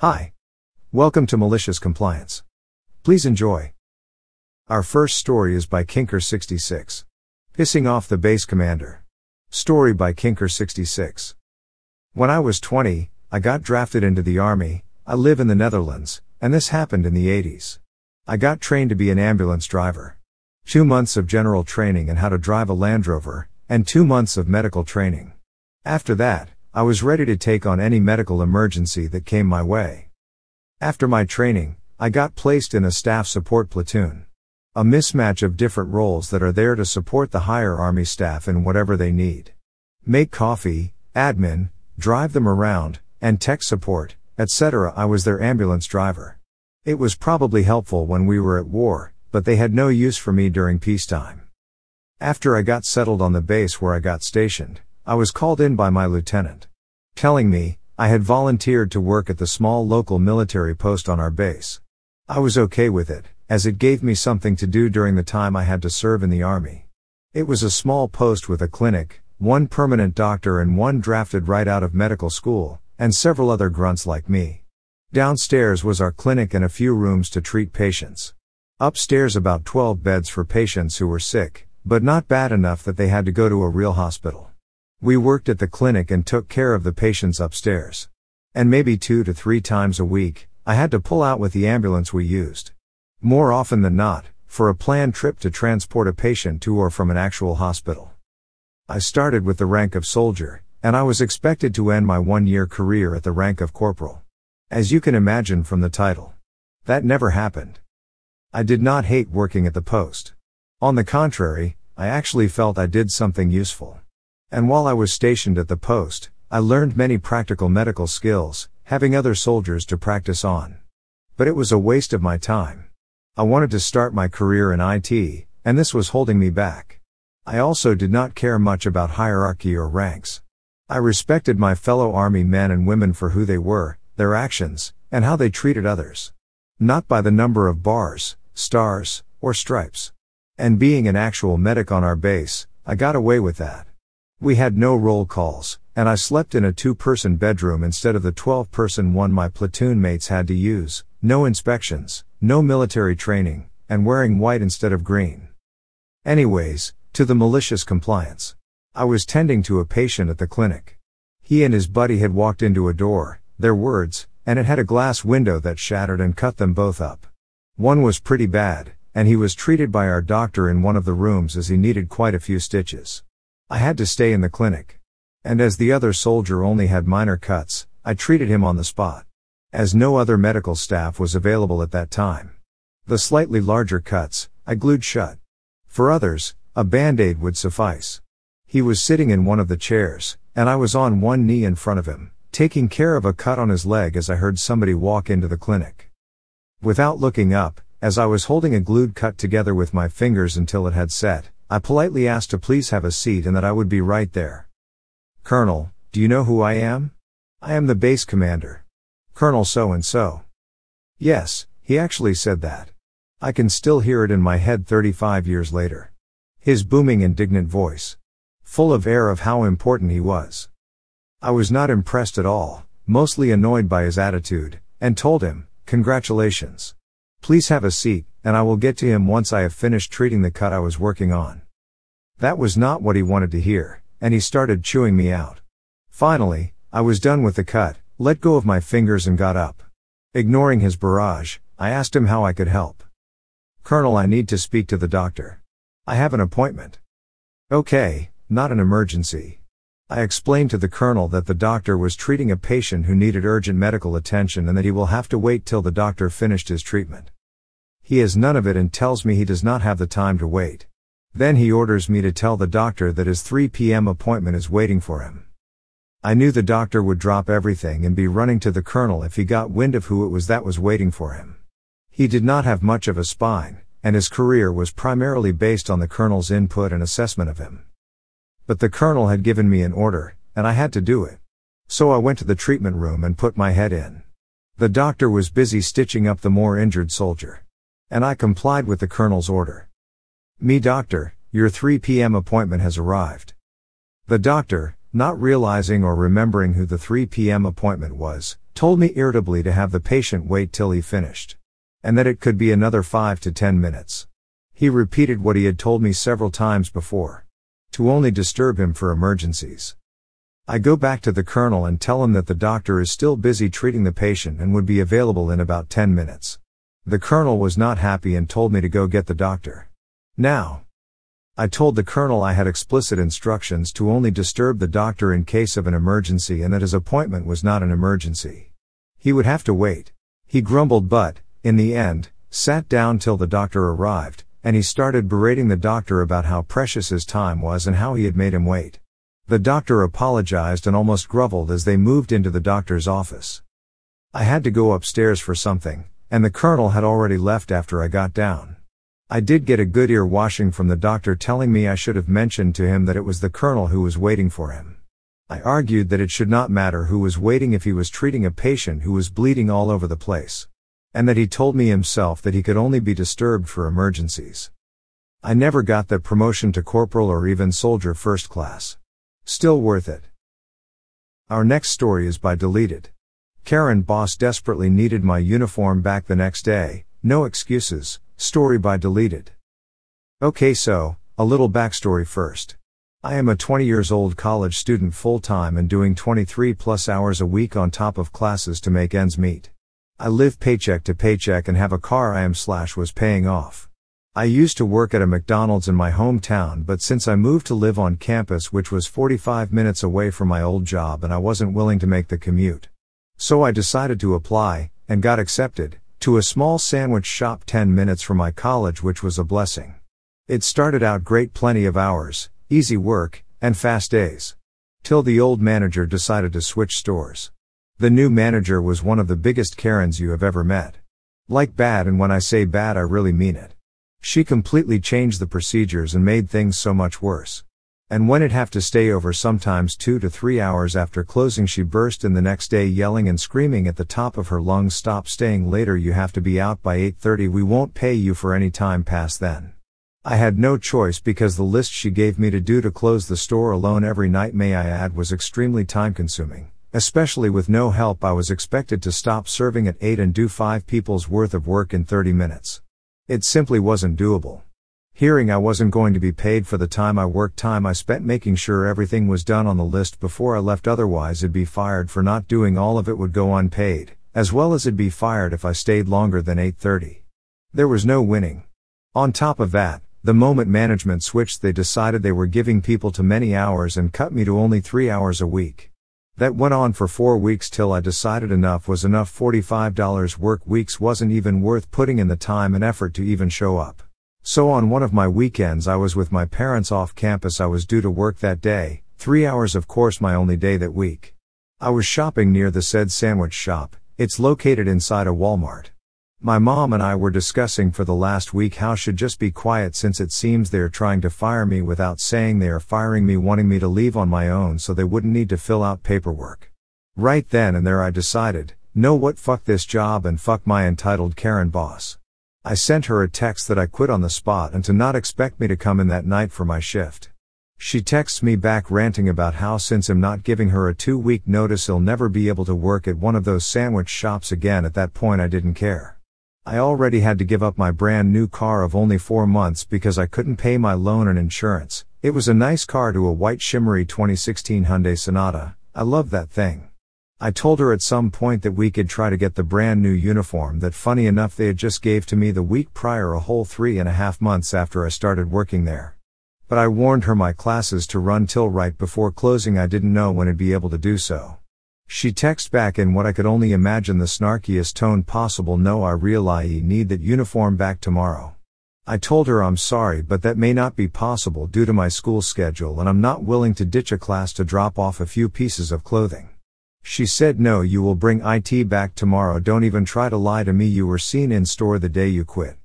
Hi. Welcome to Malicious Compliance. Please enjoy. Our first story is by Kinker66. Pissing off the base commander. Story by Kinker66. When I was 20, I got drafted into the army. I live in the Netherlands, and this happened in the 80s. I got trained to be an ambulance driver. Two months of general training and how to drive a Land Rover, and two months of medical training. After that, I was ready to take on any medical emergency that came my way. After my training, I got placed in a staff support platoon. A mismatch of different roles that are there to support the higher army staff in whatever they need. Make coffee, admin, drive them around, and tech support, etc. I was their ambulance driver. It was probably helpful when we were at war, but they had no use for me during peacetime. After I got settled on the base where I got stationed, I was called in by my lieutenant. Telling me, I had volunteered to work at the small local military post on our base. I was okay with it, as it gave me something to do during the time I had to serve in the army. It was a small post with a clinic, one permanent doctor and one drafted right out of medical school, and several other grunts like me. Downstairs was our clinic and a few rooms to treat patients. Upstairs about 12 beds for patients who were sick, but not bad enough that they had to go to a real hospital. We worked at the clinic and took care of the patients upstairs. And maybe two to three times a week, I had to pull out with the ambulance we used. More often than not, for a planned trip to transport a patient to or from an actual hospital. I started with the rank of soldier, and I was expected to end my one year career at the rank of corporal. As you can imagine from the title. That never happened. I did not hate working at the post. On the contrary, I actually felt I did something useful. And while I was stationed at the post, I learned many practical medical skills, having other soldiers to practice on. But it was a waste of my time. I wanted to start my career in IT, and this was holding me back. I also did not care much about hierarchy or ranks. I respected my fellow army men and women for who they were, their actions, and how they treated others. Not by the number of bars, stars, or stripes. And being an actual medic on our base, I got away with that. We had no roll calls, and I slept in a two person bedroom instead of the 12 person one my platoon mates had to use, no inspections, no military training, and wearing white instead of green. Anyways, to the malicious compliance. I was tending to a patient at the clinic. He and his buddy had walked into a door, their words, and it had a glass window that shattered and cut them both up. One was pretty bad, and he was treated by our doctor in one of the rooms as he needed quite a few stitches. I had to stay in the clinic. And as the other soldier only had minor cuts, I treated him on the spot. As no other medical staff was available at that time. The slightly larger cuts, I glued shut. For others, a band-aid would suffice. He was sitting in one of the chairs, and I was on one knee in front of him, taking care of a cut on his leg as I heard somebody walk into the clinic. Without looking up, as I was holding a glued cut together with my fingers until it had set, I politely asked to please have a seat and that I would be right there. Colonel, do you know who I am? I am the base commander. Colonel so and so. Yes, he actually said that. I can still hear it in my head 35 years later. His booming indignant voice. Full of air of how important he was. I was not impressed at all, mostly annoyed by his attitude, and told him, congratulations. Please have a seat, and I will get to him once I have finished treating the cut I was working on. That was not what he wanted to hear, and he started chewing me out. Finally, I was done with the cut, let go of my fingers and got up. Ignoring his barrage, I asked him how I could help. Colonel, I need to speak to the doctor. I have an appointment. Okay, not an emergency. I explained to the colonel that the doctor was treating a patient who needed urgent medical attention and that he will have to wait till the doctor finished his treatment. He has none of it and tells me he does not have the time to wait. Then he orders me to tell the doctor that his 3 p.m. appointment is waiting for him. I knew the doctor would drop everything and be running to the colonel if he got wind of who it was that was waiting for him. He did not have much of a spine, and his career was primarily based on the colonel's input and assessment of him. But the colonel had given me an order, and I had to do it. So I went to the treatment room and put my head in. The doctor was busy stitching up the more injured soldier. And I complied with the colonel's order. Me doctor, your 3 p.m. appointment has arrived. The doctor, not realizing or remembering who the 3 p.m. appointment was, told me irritably to have the patient wait till he finished. And that it could be another 5 to 10 minutes. He repeated what he had told me several times before. To only disturb him for emergencies. I go back to the colonel and tell him that the doctor is still busy treating the patient and would be available in about 10 minutes. The colonel was not happy and told me to go get the doctor. Now. I told the colonel I had explicit instructions to only disturb the doctor in case of an emergency and that his appointment was not an emergency. He would have to wait. He grumbled but, in the end, sat down till the doctor arrived, and he started berating the doctor about how precious his time was and how he had made him wait. The doctor apologized and almost groveled as they moved into the doctor's office. I had to go upstairs for something, and the colonel had already left after I got down. I did get a good ear washing from the doctor telling me I should have mentioned to him that it was the colonel who was waiting for him. I argued that it should not matter who was waiting if he was treating a patient who was bleeding all over the place. And that he told me himself that he could only be disturbed for emergencies. I never got that promotion to corporal or even soldier first class. Still worth it. Our next story is by Deleted. Karen Boss desperately needed my uniform back the next day, no excuses, story by Deleted. Okay, so, a little backstory first. I am a 20 years old college student full time and doing 23 plus hours a week on top of classes to make ends meet. I live paycheck to paycheck and have a car I am slash was paying off. I used to work at a McDonald's in my hometown, but since I moved to live on campus, which was 45 minutes away from my old job, and I wasn't willing to make the commute. So I decided to apply, and got accepted, to a small sandwich shop 10 minutes from my college, which was a blessing. It started out great plenty of hours, easy work, and fast days. Till the old manager decided to switch stores. The new manager was one of the biggest Karens you have ever met. Like bad, and when I say bad, I really mean it. She completely changed the procedures and made things so much worse. And when it have to stay over sometimes two to three hours after closing she burst in the next day yelling and screaming at the top of her lungs stop staying later you have to be out by 8.30 we won't pay you for any time past then. I had no choice because the list she gave me to do to close the store alone every night may I add was extremely time consuming. Especially with no help I was expected to stop serving at 8 and do 5 people's worth of work in 30 minutes. It simply wasn't doable. Hearing I wasn't going to be paid for the time I worked, time I spent making sure everything was done on the list before I left, otherwise, I'd be fired for not doing all of it would go unpaid, as well as I'd be fired if I stayed longer than 8:30. There was no winning. On top of that, the moment management switched, they decided they were giving people too many hours and cut me to only 3 hours a week. That went on for four weeks till I decided enough was enough. $45 work weeks wasn't even worth putting in the time and effort to even show up. So on one of my weekends I was with my parents off campus. I was due to work that day, three hours of course my only day that week. I was shopping near the said sandwich shop, it's located inside a Walmart. My mom and I were discussing for the last week how should just be quiet since it seems they're trying to fire me without saying they are firing me wanting me to leave on my own so they wouldn't need to fill out paperwork. Right then and there I decided, know what fuck this job and fuck my entitled Karen boss. I sent her a text that I quit on the spot and to not expect me to come in that night for my shift. She texts me back ranting about how since I'm not giving her a two week notice he'll never be able to work at one of those sandwich shops again at that point I didn't care. I already had to give up my brand new car of only four months because I couldn't pay my loan and insurance. It was a nice car to a white shimmery 2016 Hyundai Sonata. I love that thing. I told her at some point that we could try to get the brand new uniform that funny enough they had just gave to me the week prior a whole three and a half months after I started working there. But I warned her my classes to run till right before closing I didn't know when I'd be able to do so. She texted back in what I could only imagine the snarkiest tone possible No, I realize you need that uniform back tomorrow. I told her I'm sorry, but that may not be possible due to my school schedule and I'm not willing to ditch a class to drop off a few pieces of clothing. She said no, you will bring IT back tomorrow. Don't even try to lie to me. You were seen in store the day you quit.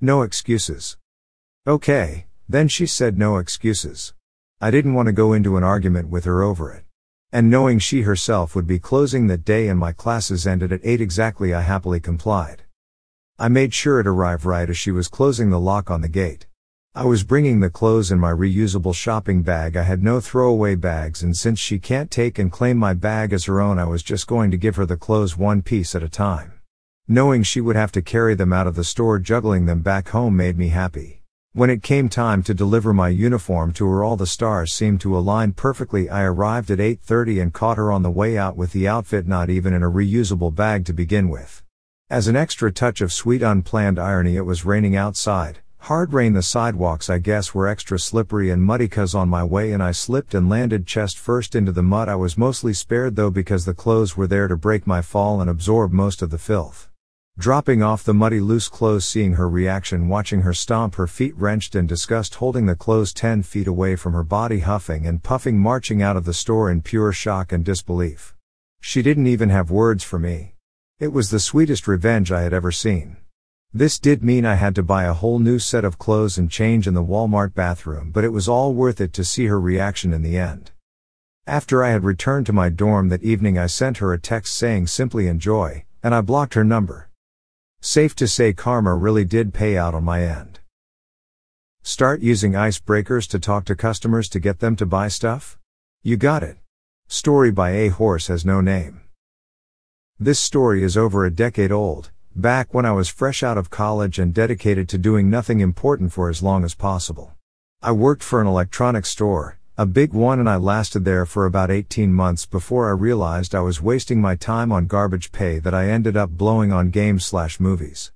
No excuses. Okay, then she said no excuses. I didn't want to go into an argument with her over it. And knowing she herself would be closing that day and my classes ended at 8 exactly, I happily complied. I made sure it arrived right as she was closing the lock on the gate. I was bringing the clothes in my reusable shopping bag. I had no throwaway bags, and since she can't take and claim my bag as her own, I was just going to give her the clothes one piece at a time. Knowing she would have to carry them out of the store, juggling them back home made me happy. When it came time to deliver my uniform to her all the stars seemed to align perfectly. I arrived at 8:30 and caught her on the way out with the outfit not even in a reusable bag to begin with. As an extra touch of sweet unplanned irony it was raining outside. Hard rain the sidewalks I guess were extra slippery and muddy cuz on my way and I slipped and landed chest first into the mud I was mostly spared though because the clothes were there to break my fall and absorb most of the filth. Dropping off the muddy loose clothes, seeing her reaction, watching her stomp, her feet wrenched in disgust, holding the clothes 10 feet away from her body, huffing and puffing, marching out of the store in pure shock and disbelief. She didn't even have words for me. It was the sweetest revenge I had ever seen. This did mean I had to buy a whole new set of clothes and change in the Walmart bathroom, but it was all worth it to see her reaction in the end. After I had returned to my dorm that evening, I sent her a text saying simply enjoy, and I blocked her number. Safe to say karma really did pay out on my end. Start using icebreakers to talk to customers to get them to buy stuff? You got it. Story by A Horse Has No Name. This story is over a decade old, back when I was fresh out of college and dedicated to doing nothing important for as long as possible. I worked for an electronics store, a big one and I lasted there for about 18 months before I realized I was wasting my time on garbage pay that I ended up blowing on games slash movies.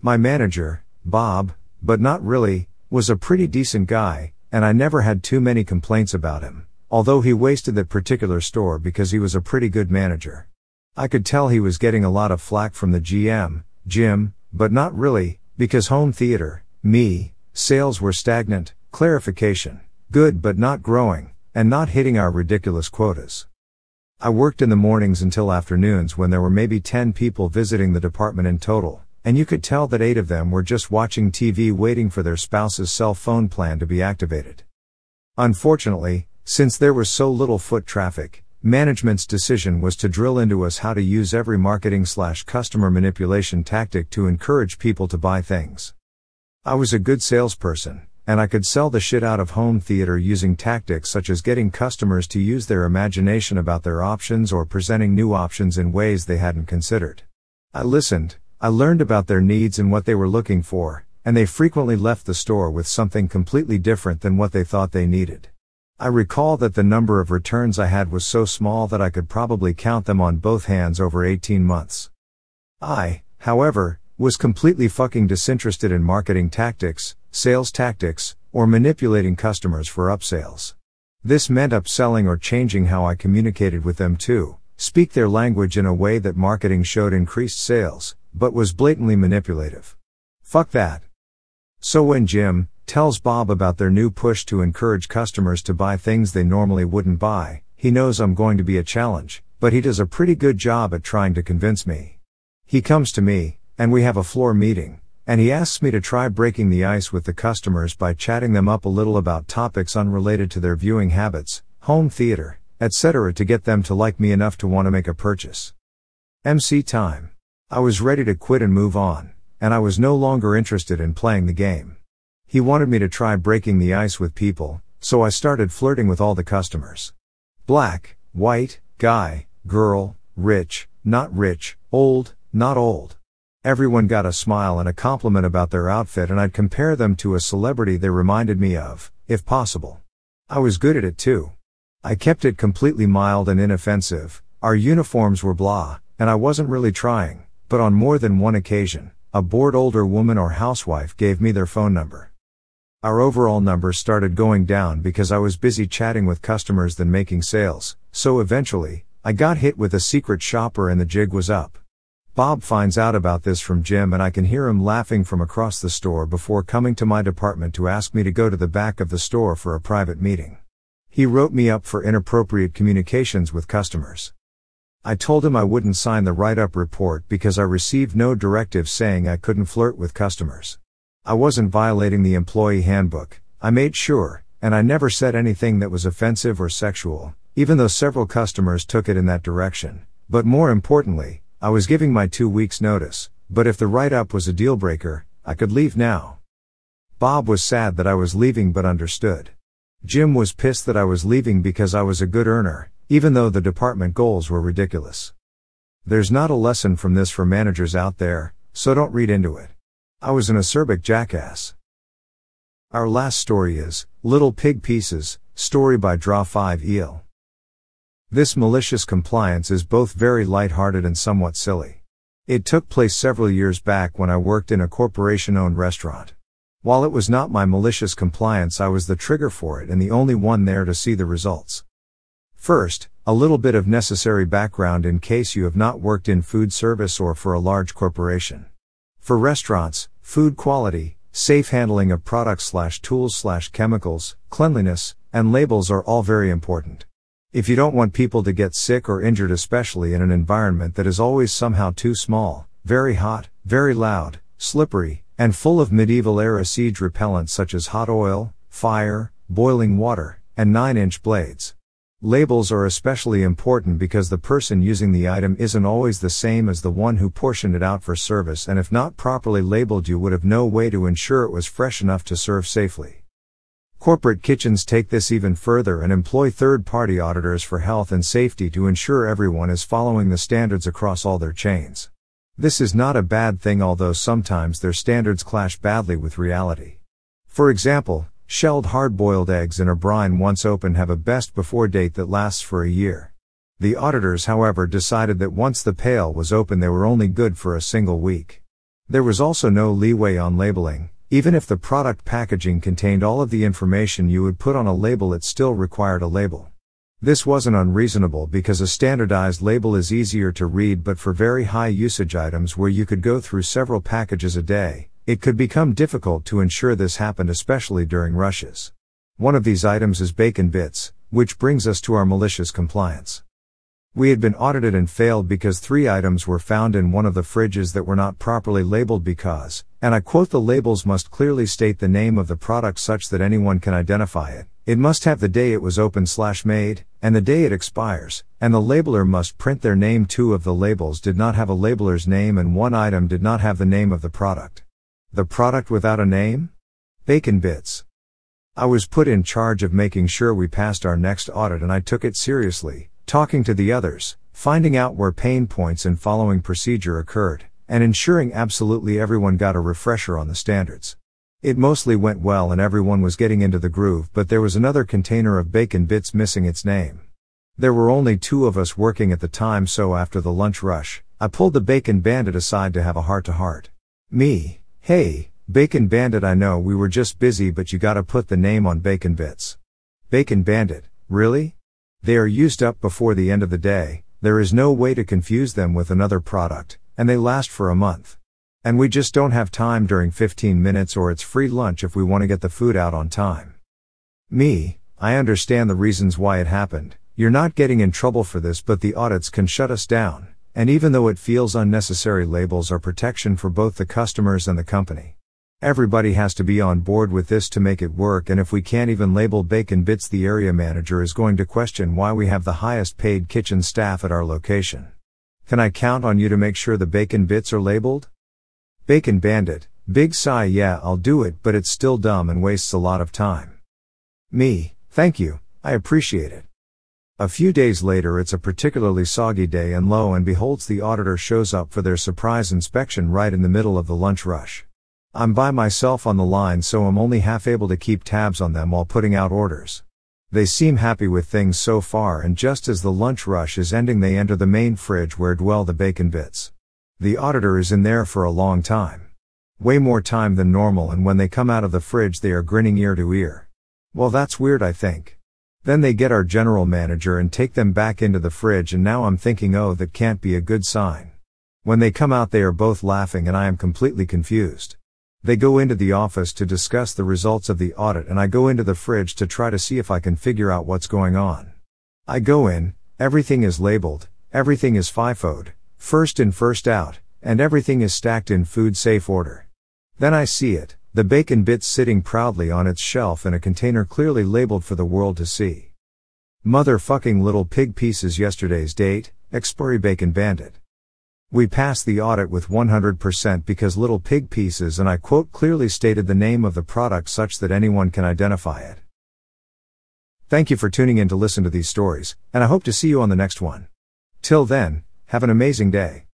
My manager, Bob, but not really, was a pretty decent guy, and I never had too many complaints about him, although he wasted that particular store because he was a pretty good manager. I could tell he was getting a lot of flack from the GM, Jim, but not really, because home theater, me, sales were stagnant, clarification good but not growing, and not hitting our ridiculous quotas. I worked in the mornings until afternoons when there were maybe 10 people visiting the department in total, and you could tell that 8 of them were just watching TV waiting for their spouse's cell phone plan to be activated. Unfortunately, since there was so little foot traffic, management's decision was to drill into us how to use every marketing slash customer manipulation tactic to encourage people to buy things. I was a good salesperson, and I could sell the shit out of home theater using tactics such as getting customers to use their imagination about their options or presenting new options in ways they hadn't considered. I listened, I learned about their needs and what they were looking for, and they frequently left the store with something completely different than what they thought they needed. I recall that the number of returns I had was so small that I could probably count them on both hands over 18 months. I, however, was completely fucking disinterested in marketing tactics, sales tactics, or manipulating customers for upsales. This meant upselling or changing how I communicated with them too, speak their language in a way that marketing showed increased sales, but was blatantly manipulative. Fuck that. So when Jim tells Bob about their new push to encourage customers to buy things they normally wouldn't buy, he knows I'm going to be a challenge, but he does a pretty good job at trying to convince me. He comes to me, and we have a floor meeting, and he asks me to try breaking the ice with the customers by chatting them up a little about topics unrelated to their viewing habits, home theater, etc. to get them to like me enough to want to make a purchase. MC time. I was ready to quit and move on, and I was no longer interested in playing the game. He wanted me to try breaking the ice with people, so I started flirting with all the customers. Black, white, guy, girl, rich, not rich, old, not old. Everyone got a smile and a compliment about their outfit, and I'd compare them to a celebrity they reminded me of, if possible. I was good at it too. I kept it completely mild and inoffensive, our uniforms were blah, and I wasn't really trying, but on more than one occasion, a bored older woman or housewife gave me their phone number. Our overall numbers started going down because I was busy chatting with customers than making sales, so eventually, I got hit with a secret shopper and the jig was up. Bob finds out about this from Jim and I can hear him laughing from across the store before coming to my department to ask me to go to the back of the store for a private meeting. He wrote me up for inappropriate communications with customers. I told him I wouldn't sign the write up report because I received no directive saying I couldn't flirt with customers. I wasn't violating the employee handbook, I made sure, and I never said anything that was offensive or sexual, even though several customers took it in that direction. But more importantly, I was giving my two weeks notice, but if the write up was a deal breaker, I could leave now. Bob was sad that I was leaving but understood. Jim was pissed that I was leaving because I was a good earner, even though the department goals were ridiculous. There's not a lesson from this for managers out there, so don't read into it. I was an acerbic jackass. Our last story is Little Pig Pieces, story by Draw 5 Eel. This malicious compliance is both very light-hearted and somewhat silly. It took place several years back when I worked in a corporation-owned restaurant. While it was not my malicious compliance, I was the trigger for it and the only one there to see the results. First, a little bit of necessary background in case you have not worked in food service or for a large corporation. For restaurants, food quality, safe handling of products slash tools slash chemicals, cleanliness, and labels are all very important. If you don't want people to get sick or injured, especially in an environment that is always somehow too small, very hot, very loud, slippery, and full of medieval era siege repellents such as hot oil, fire, boiling water, and 9 inch blades. Labels are especially important because the person using the item isn't always the same as the one who portioned it out for service, and if not properly labeled, you would have no way to ensure it was fresh enough to serve safely. Corporate kitchens take this even further and employ third party auditors for health and safety to ensure everyone is following the standards across all their chains. This is not a bad thing, although sometimes their standards clash badly with reality. For example, shelled hard boiled eggs in a brine once open have a best before date that lasts for a year. The auditors, however, decided that once the pail was open, they were only good for a single week. There was also no leeway on labeling. Even if the product packaging contained all of the information you would put on a label, it still required a label. This wasn't unreasonable because a standardized label is easier to read, but for very high usage items where you could go through several packages a day, it could become difficult to ensure this happened, especially during rushes. One of these items is bacon bits, which brings us to our malicious compliance. We had been audited and failed because three items were found in one of the fridges that were not properly labeled because, and I quote, the labels must clearly state the name of the product such that anyone can identify it. It must have the day it was opened slash made, and the day it expires, and the labeler must print their name. Two of the labels did not have a labeler's name and one item did not have the name of the product. The product without a name? Bacon Bits. I was put in charge of making sure we passed our next audit and I took it seriously, talking to the others, finding out where pain points and following procedure occurred, and ensuring absolutely everyone got a refresher on the standards. It mostly went well and everyone was getting into the groove, but there was another container of bacon bits missing its name. There were only two of us working at the time, so after the lunch rush, I pulled the bacon bandit aside to have a heart to heart. Me, hey, bacon bandit, I know we were just busy, but you gotta put the name on bacon bits. Bacon bandit, really? They are used up before the end of the day, there is no way to confuse them with another product, and they last for a month. And we just don't have time during 15 minutes or it's free lunch if we want to get the food out on time. Me, I understand the reasons why it happened. You're not getting in trouble for this, but the audits can shut us down. And even though it feels unnecessary, labels are protection for both the customers and the company. Everybody has to be on board with this to make it work, and if we can't even label bacon bits, the area manager is going to question why we have the highest paid kitchen staff at our location. Can I count on you to make sure the bacon bits are labeled? Bacon Bandit, big sigh, yeah, I'll do it, but it's still dumb and wastes a lot of time. Me, thank you, I appreciate it. A few days later, it's a particularly soggy day, and lo and beholds, the auditor shows up for their surprise inspection right in the middle of the lunch rush. I'm by myself on the line, so I'm only half able to keep tabs on them while putting out orders. They seem happy with things so far, and just as the lunch rush is ending, they enter the main fridge where dwell the bacon bits. The auditor is in there for a long time. Way more time than normal, and when they come out of the fridge, they are grinning ear to ear. Well, that's weird, I think. Then they get our general manager and take them back into the fridge, and now I'm thinking, oh, that can't be a good sign. When they come out, they are both laughing, and I am completely confused. They go into the office to discuss the results of the audit, and I go into the fridge to try to see if I can figure out what's going on. I go in, everything is labeled, everything is FIFOed, first in first out, and everything is stacked in food safe order. Then I see it, the bacon bits sitting proudly on its shelf in a container clearly labeled for the world to see. Motherfucking little pig pieces yesterday's date, expiry bacon bandit. We passed the audit with 100% because Little Pig Pieces and I quote clearly stated the name of the product such that anyone can identify it. Thank you for tuning in to listen to these stories, and I hope to see you on the next one. Till then, have an amazing day.